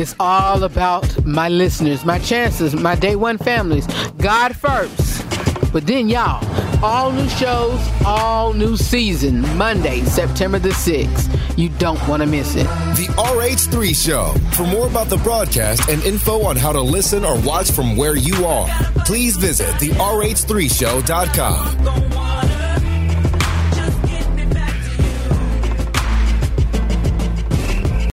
It's all about my listeners, my chances, my day one families. God first. But then, y'all, all new shows, all new season, Monday, September the 6th. You don't want to miss it. The RH3 Show. For more about the broadcast and info on how to listen or watch from where you are, please visit the RH3show.com.